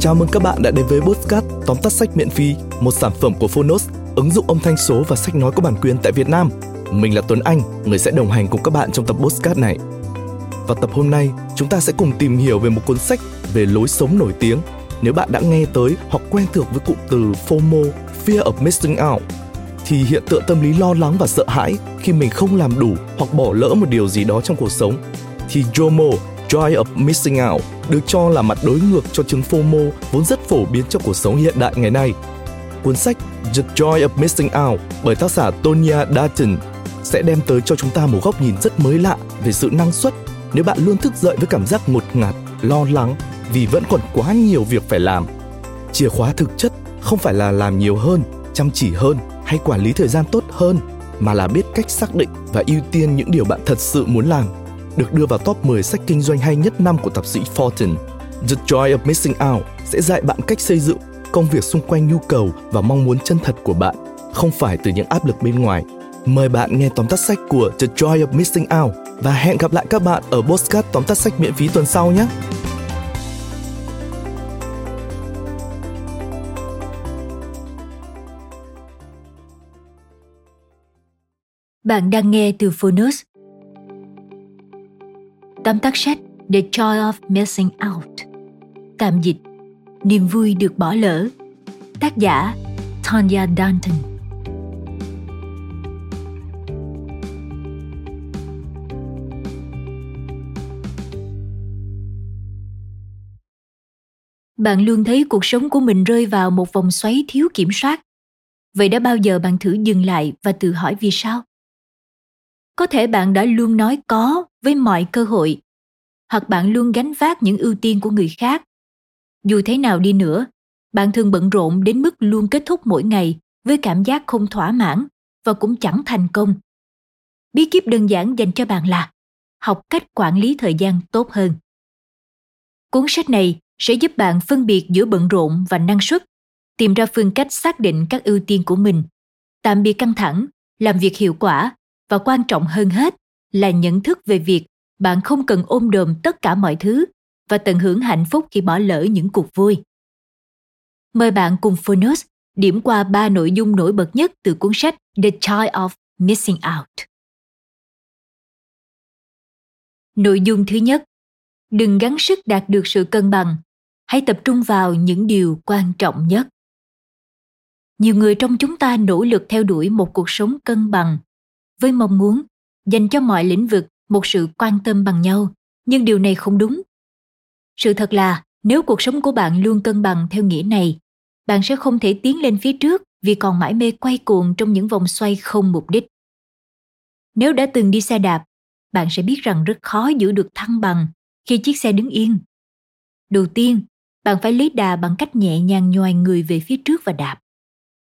Chào mừng các bạn đã đến với Postcard tóm tắt sách miễn phí, một sản phẩm của Phonos, ứng dụng âm thanh số và sách nói có bản quyền tại Việt Nam. Mình là Tuấn Anh, người sẽ đồng hành cùng các bạn trong tập Postcard này. Và tập hôm nay, chúng ta sẽ cùng tìm hiểu về một cuốn sách về lối sống nổi tiếng. Nếu bạn đã nghe tới hoặc quen thuộc với cụm từ FOMO, Fear of Missing Out, thì hiện tượng tâm lý lo lắng và sợ hãi khi mình không làm đủ hoặc bỏ lỡ một điều gì đó trong cuộc sống thì JOMO, Joy of Missing Out, được cho là mặt đối ngược cho chứng FOMO vốn rất phổ biến trong cuộc sống hiện đại ngày nay. Cuốn sách The Joy of Missing Out bởi tác giả Tonya Dalton sẽ đem tới cho chúng ta một góc nhìn rất mới lạ về sự năng suất nếu bạn luôn thức dậy với cảm giác ngột ngạt, lo lắng vì vẫn còn quá nhiều việc phải làm. Chìa khóa thực chất không phải là làm nhiều hơn, chăm chỉ hơn hay quản lý thời gian tốt hơn mà là biết cách xác định và ưu tiên những điều bạn thật sự muốn làm. Được đưa vào top 10 sách kinh doanh hay nhất năm của tạp sĩ Fortune, The Joy of Missing Out sẽ dạy bạn cách xây dựng công việc xung quanh nhu cầu và mong muốn chân thật của bạn, không phải từ những áp lực bên ngoài. Mời bạn nghe tóm tắt sách của The Joy of Missing Out và hẹn gặp lại các bạn ở Postcard tóm tắt sách miễn phí tuần sau nhé! Bạn đang nghe từ Phonos. Tóm tắt sách The Joy of Missing Out Tạm dịch, Niềm vui được bỏ lỡ Tác giả Tanya Danton Bạn luôn thấy cuộc sống của mình rơi vào một vòng xoáy thiếu kiểm soát. Vậy đã bao giờ bạn thử dừng lại và tự hỏi vì sao? Có thể bạn đã luôn nói có với mọi cơ hội, hoặc bạn luôn gánh vác những ưu tiên của người khác. Dù thế nào đi nữa, bạn thường bận rộn đến mức luôn kết thúc mỗi ngày với cảm giác không thỏa mãn và cũng chẳng thành công. Bí kíp đơn giản dành cho bạn là học cách quản lý thời gian tốt hơn. Cuốn sách này sẽ giúp bạn phân biệt giữa bận rộn và năng suất, tìm ra phương cách xác định các ưu tiên của mình, tạm biệt căng thẳng, làm việc hiệu quả và quan trọng hơn hết là nhận thức về việc bạn không cần ôm đồm tất cả mọi thứ và tận hưởng hạnh phúc khi bỏ lỡ những cuộc vui. Mời bạn cùng Phonos điểm qua ba nội dung nổi bật nhất từ cuốn sách The Joy of Missing Out. Nội dung thứ nhất, đừng gắng sức đạt được sự cân bằng, hãy tập trung vào những điều quan trọng nhất. Nhiều người trong chúng ta nỗ lực theo đuổi một cuộc sống cân bằng với mong muốn dành cho mọi lĩnh vực một sự quan tâm bằng nhau. Nhưng điều này không đúng. Sự thật là, nếu cuộc sống của bạn luôn cân bằng theo nghĩa này, bạn sẽ không thể tiến lên phía trước vì còn mãi mê quay cuồng trong những vòng xoay không mục đích. Nếu đã từng đi xe đạp, bạn sẽ biết rằng rất khó giữ được thăng bằng khi chiếc xe đứng yên. Đầu tiên, bạn phải lấy đà bằng cách nhẹ nhàng nhoài người về phía trước và đạp.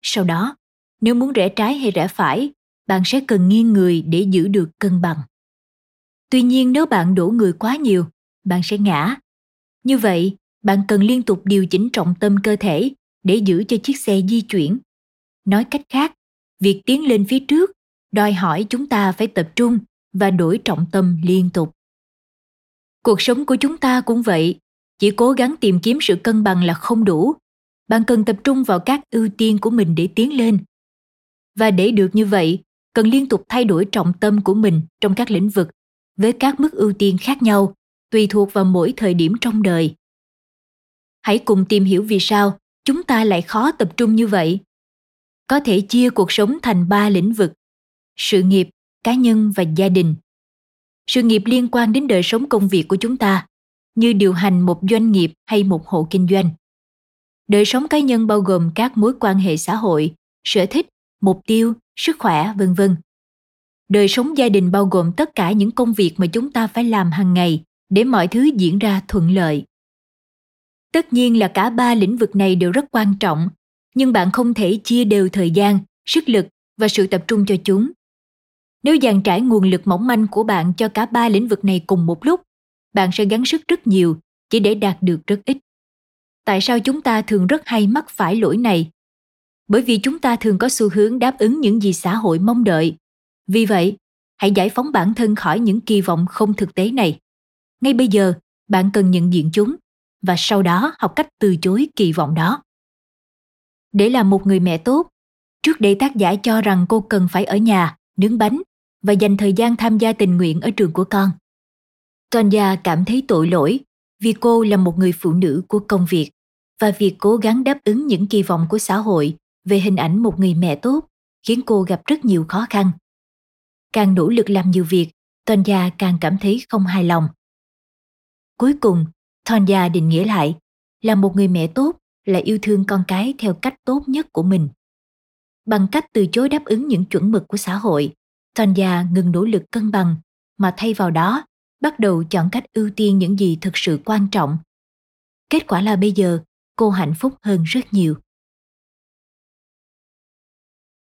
Sau đó, nếu muốn rẽ trái hay rẽ phải bạn sẽ cần nghiêng người để giữ được cân bằng. Tuy nhiên nếu bạn đổ người quá nhiều, bạn sẽ ngã. Như vậy, bạn cần liên tục điều chỉnh trọng tâm cơ thể để giữ cho chiếc xe di chuyển. Nói cách khác, việc tiến lên phía trước đòi hỏi chúng ta phải tập trung và đổi trọng tâm liên tục. Cuộc sống của chúng ta cũng vậy, chỉ cố gắng tìm kiếm sự cân bằng là không đủ. Bạn cần tập trung vào các ưu tiên của mình để tiến lên. Và để được như vậy cần liên tục thay đổi trọng tâm của mình trong các lĩnh vực với các mức ưu tiên khác nhau, tùy thuộc vào mỗi thời điểm trong đời. Hãy cùng tìm hiểu vì sao chúng ta lại khó tập trung như vậy. Có thể chia cuộc sống thành ba lĩnh vực sự nghiệp, cá nhân và gia đình. Sự nghiệp liên quan đến đời sống công việc của chúng ta, như điều hành một doanh nghiệp hay một hộ kinh doanh. Đời sống cá nhân bao gồm các mối quan hệ xã hội, sở thích, mục tiêu sức khỏe, vân vân. Đời sống gia đình bao gồm tất cả những công việc mà chúng ta phải làm hàng ngày để mọi thứ diễn ra thuận lợi. Tất nhiên là cả ba lĩnh vực này đều rất quan trọng, nhưng bạn không thể chia đều thời gian, sức lực và sự tập trung cho chúng. Nếu dàn trải nguồn lực mỏng manh của bạn cho cả ba lĩnh vực này cùng một lúc, bạn sẽ gắng sức rất nhiều chỉ để đạt được rất ít. Tại sao chúng ta thường rất hay mắc phải lỗi này bởi vì chúng ta thường có xu hướng đáp ứng những gì xã hội mong đợi. Vì vậy, hãy giải phóng bản thân khỏi những kỳ vọng không thực tế này. Ngay bây giờ, bạn cần nhận diện chúng và sau đó học cách từ chối kỳ vọng đó. Để làm một người mẹ tốt, trước đây tác giả cho rằng cô cần phải ở nhà, nướng bánh và dành thời gian tham gia tình nguyện ở trường của con. Tonya cảm thấy tội lỗi vì cô là một người phụ nữ của công việc và việc cố gắng đáp ứng những kỳ vọng của xã hội về hình ảnh một người mẹ tốt, khiến cô gặp rất nhiều khó khăn. Càng nỗ lực làm nhiều việc, tonya càng cảm thấy không hài lòng. Cuối cùng, tonya định nghĩa lại, là một người mẹ tốt, là yêu thương con cái theo cách tốt nhất của mình. Bằng cách từ chối đáp ứng những chuẩn mực của xã hội, tonya ngừng nỗ lực cân bằng, mà thay vào đó, bắt đầu chọn cách ưu tiên những gì thực sự quan trọng. Kết quả là bây giờ, cô hạnh phúc hơn rất nhiều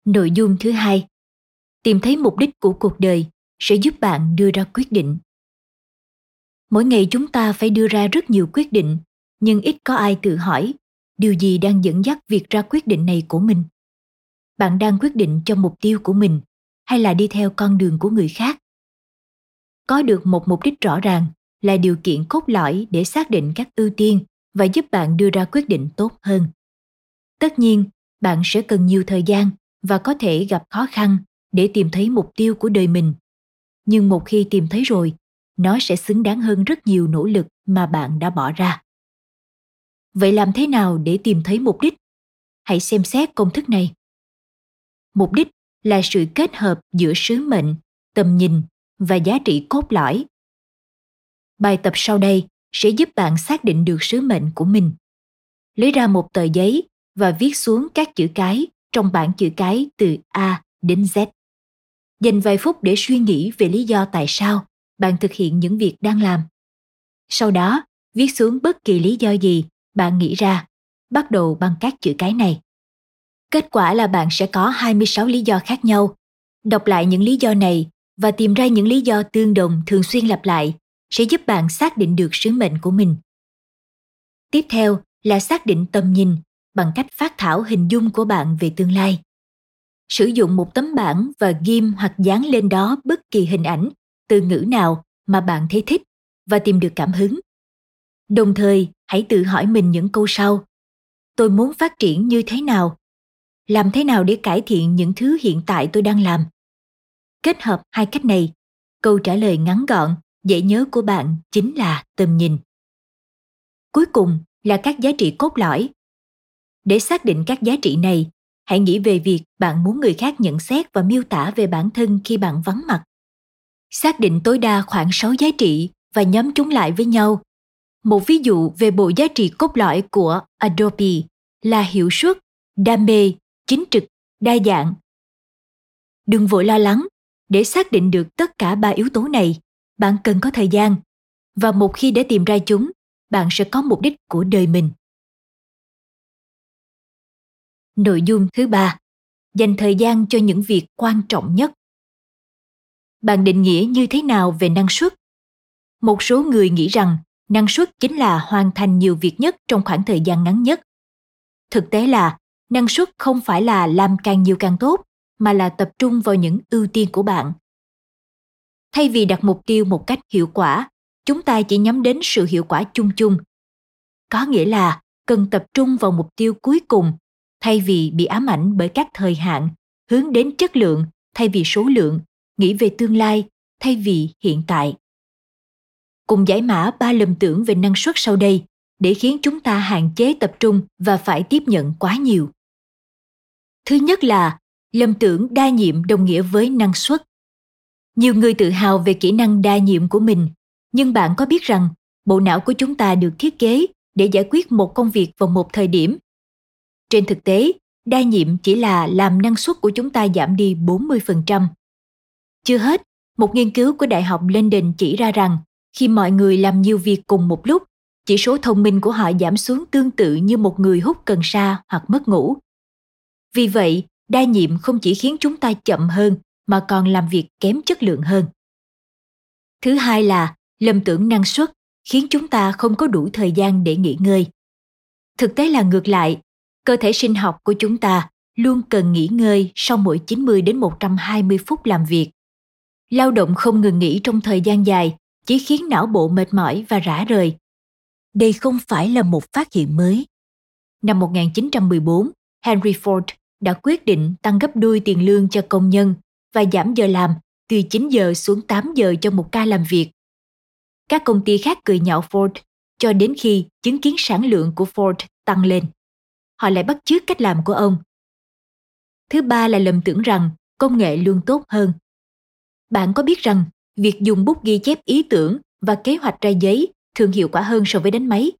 nội dung thứ hai. Tìm thấy mục đích của cuộc đời sẽ giúp bạn đưa ra quyết định. Mỗi ngày chúng ta phải đưa ra rất nhiều quyết định, nhưng ít có ai tự hỏi, điều gì đang dẫn dắt việc ra quyết định này của mình? Bạn đang quyết định cho mục tiêu của mình hay là đi theo con đường của người khác? Có được một mục đích rõ ràng là điều kiện cốt lõi để xác định các ưu tiên và giúp bạn đưa ra quyết định tốt hơn. Tất nhiên, bạn sẽ cần nhiều thời gian và có thể gặp khó khăn để tìm thấy mục tiêu của đời mình. Nhưng một khi tìm thấy rồi, nó sẽ xứng đáng hơn rất nhiều nỗ lực mà bạn đã bỏ ra. Vậy làm thế nào để tìm thấy mục đích? Hãy xem xét công thức này. Mục đích là sự kết hợp giữa sứ mệnh, tầm nhìn và giá trị cốt lõi. Bài tập sau đây sẽ giúp bạn xác định được sứ mệnh của mình. Lấy ra một tờ giấy và viết xuống các chữ cái trong bảng chữ cái từ a đến z. Dành vài phút để suy nghĩ về lý do tại sao bạn thực hiện những việc đang làm. Sau đó, viết xuống bất kỳ lý do gì bạn nghĩ ra, bắt đầu bằng các chữ cái này. Kết quả là bạn sẽ có 26 lý do khác nhau. Đọc lại những lý do này và tìm ra những lý do tương đồng thường xuyên lặp lại sẽ giúp bạn xác định được sứ mệnh của mình. Tiếp theo là xác định tầm nhìn bằng cách phát thảo hình dung của bạn về tương lai. Sử dụng một tấm bảng và ghim hoặc dán lên đó bất kỳ hình ảnh, từ ngữ nào mà bạn thấy thích và tìm được cảm hứng. Đồng thời, hãy tự hỏi mình những câu sau. Tôi muốn phát triển như thế nào? Làm thế nào để cải thiện những thứ hiện tại tôi đang làm? Kết hợp hai cách này, câu trả lời ngắn gọn, dễ nhớ của bạn chính là tầm nhìn. Cuối cùng là các giá trị cốt lõi để xác định các giá trị này hãy nghĩ về việc bạn muốn người khác nhận xét và miêu tả về bản thân khi bạn vắng mặt xác định tối đa khoảng 6 giá trị và nhóm chúng lại với nhau. Một ví dụ về bộ giá trị cốt lõi của Adobe là hiệu suất, đam mê, chính trực, đa dạng. Đừng vội lo lắng, để xác định được tất cả ba yếu tố này, bạn cần có thời gian và một khi để tìm ra chúng, bạn sẽ có mục đích của đời mình. Nội dung thứ ba, dành thời gian cho những việc quan trọng nhất. Bạn định nghĩa như thế nào về năng suất? Một số người nghĩ rằng năng suất chính là hoàn thành nhiều việc nhất trong khoảng thời gian ngắn nhất. Thực tế là năng suất không phải là làm càng nhiều càng tốt mà là tập trung vào những ưu tiên của bạn. Thay vì đặt mục tiêu một cách hiệu quả chúng ta chỉ nhắm đến sự hiệu quả chung chung. Có nghĩa là cần tập trung vào mục tiêu cuối cùng thay vì bị ám ảnh bởi các thời hạn, hướng đến chất lượng, thay vì số lượng, nghĩ về tương lai, thay vì hiện tại cùng giải mã ba lầm tưởng về năng suất sau đây, để khiến chúng ta hạn chế tập trung và phải tiếp nhận quá nhiều thứ nhất là, lầm tưởng đa nhiệm đồng nghĩa với năng suất nhiều người tự hào về kỹ năng đa nhiệm của mình, nhưng bạn có biết rằng, bộ não của chúng ta được thiết kế để giải quyết một công việc vào một thời điểm. Trên thực tế, đa nhiệm chỉ là làm năng suất của chúng ta giảm đi 40%. Chưa hết, một nghiên cứu của Đại học London chỉ ra rằng khi mọi người làm nhiều việc cùng một lúc, chỉ số thông minh của họ giảm xuống tương tự như một người hút cần sa hoặc mất ngủ. Vì vậy, đa nhiệm không chỉ khiến chúng ta chậm hơn mà còn làm việc kém chất lượng hơn. Thứ hai là lầm tưởng năng suất khiến chúng ta không có đủ thời gian để nghỉ ngơi. Thực tế là ngược lại, cơ thể sinh học của chúng ta luôn cần nghỉ ngơi sau mỗi 90 đến 120 phút làm việc lao động không ngừng nghỉ trong thời gian dài chỉ khiến não bộ mệt mỏi và rã rời đây không phải là một phát hiện mới. Năm 1914, Henry Ford đã quyết định tăng gấp đôi tiền lương cho công nhân và giảm giờ làm từ 9 giờ xuống 8 giờ cho một ca làm việc. Các công ty khác cười nhạo Ford cho đến khi chứng kiến sản lượng của Ford tăng lên. Họ lại bắt chước cách làm của ông. Thứ ba là lầm tưởng rằng công nghệ luôn tốt hơn. Bạn có biết rằng việc dùng bút ghi chép ý tưởng và kế hoạch ra giấy thường hiệu quả hơn so với đánh máy.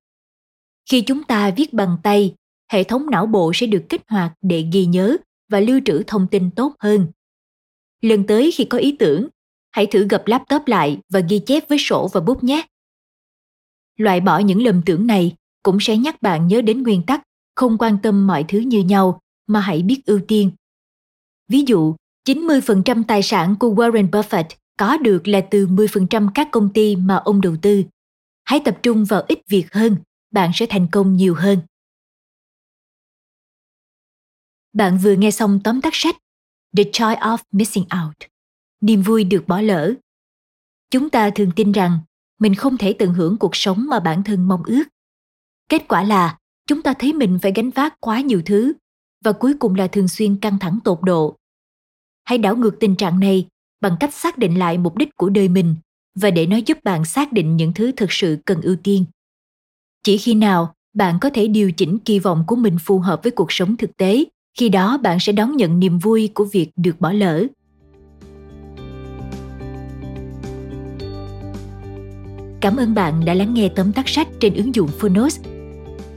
Khi chúng ta viết bằng tay, hệ thống não bộ sẽ được kích hoạt để ghi nhớ và lưu trữ thông tin tốt hơn. Lần tới khi có ý tưởng, hãy thử gập laptop lại và ghi chép với sổ và bút nhé. Loại bỏ những lầm tưởng này cũng sẽ nhắc bạn nhớ đến nguyên tắc không quan tâm mọi thứ như nhau mà hãy biết ưu tiên. Ví dụ, 90% tài sản của Warren Buffett có được là từ 10% các công ty mà ông đầu tư. Hãy tập trung vào ít việc hơn, bạn sẽ thành công nhiều hơn. Bạn vừa nghe xong tóm tắt sách The Joy of Missing Out, niềm vui được bỏ lỡ. Chúng ta thường tin rằng mình không thể tận hưởng cuộc sống mà bản thân mong ước. Kết quả là chúng ta thấy mình phải gánh vác quá nhiều thứ và cuối cùng là thường xuyên căng thẳng tột độ. Hãy đảo ngược tình trạng này bằng cách xác định lại mục đích của đời mình và để nó giúp bạn xác định những thứ thực sự cần ưu tiên. Chỉ khi nào bạn có thể điều chỉnh kỳ vọng của mình phù hợp với cuộc sống thực tế, khi đó bạn sẽ đón nhận niềm vui của việc được bỏ lỡ. Cảm ơn bạn đã lắng nghe tóm tắt sách trên ứng dụng Phonos.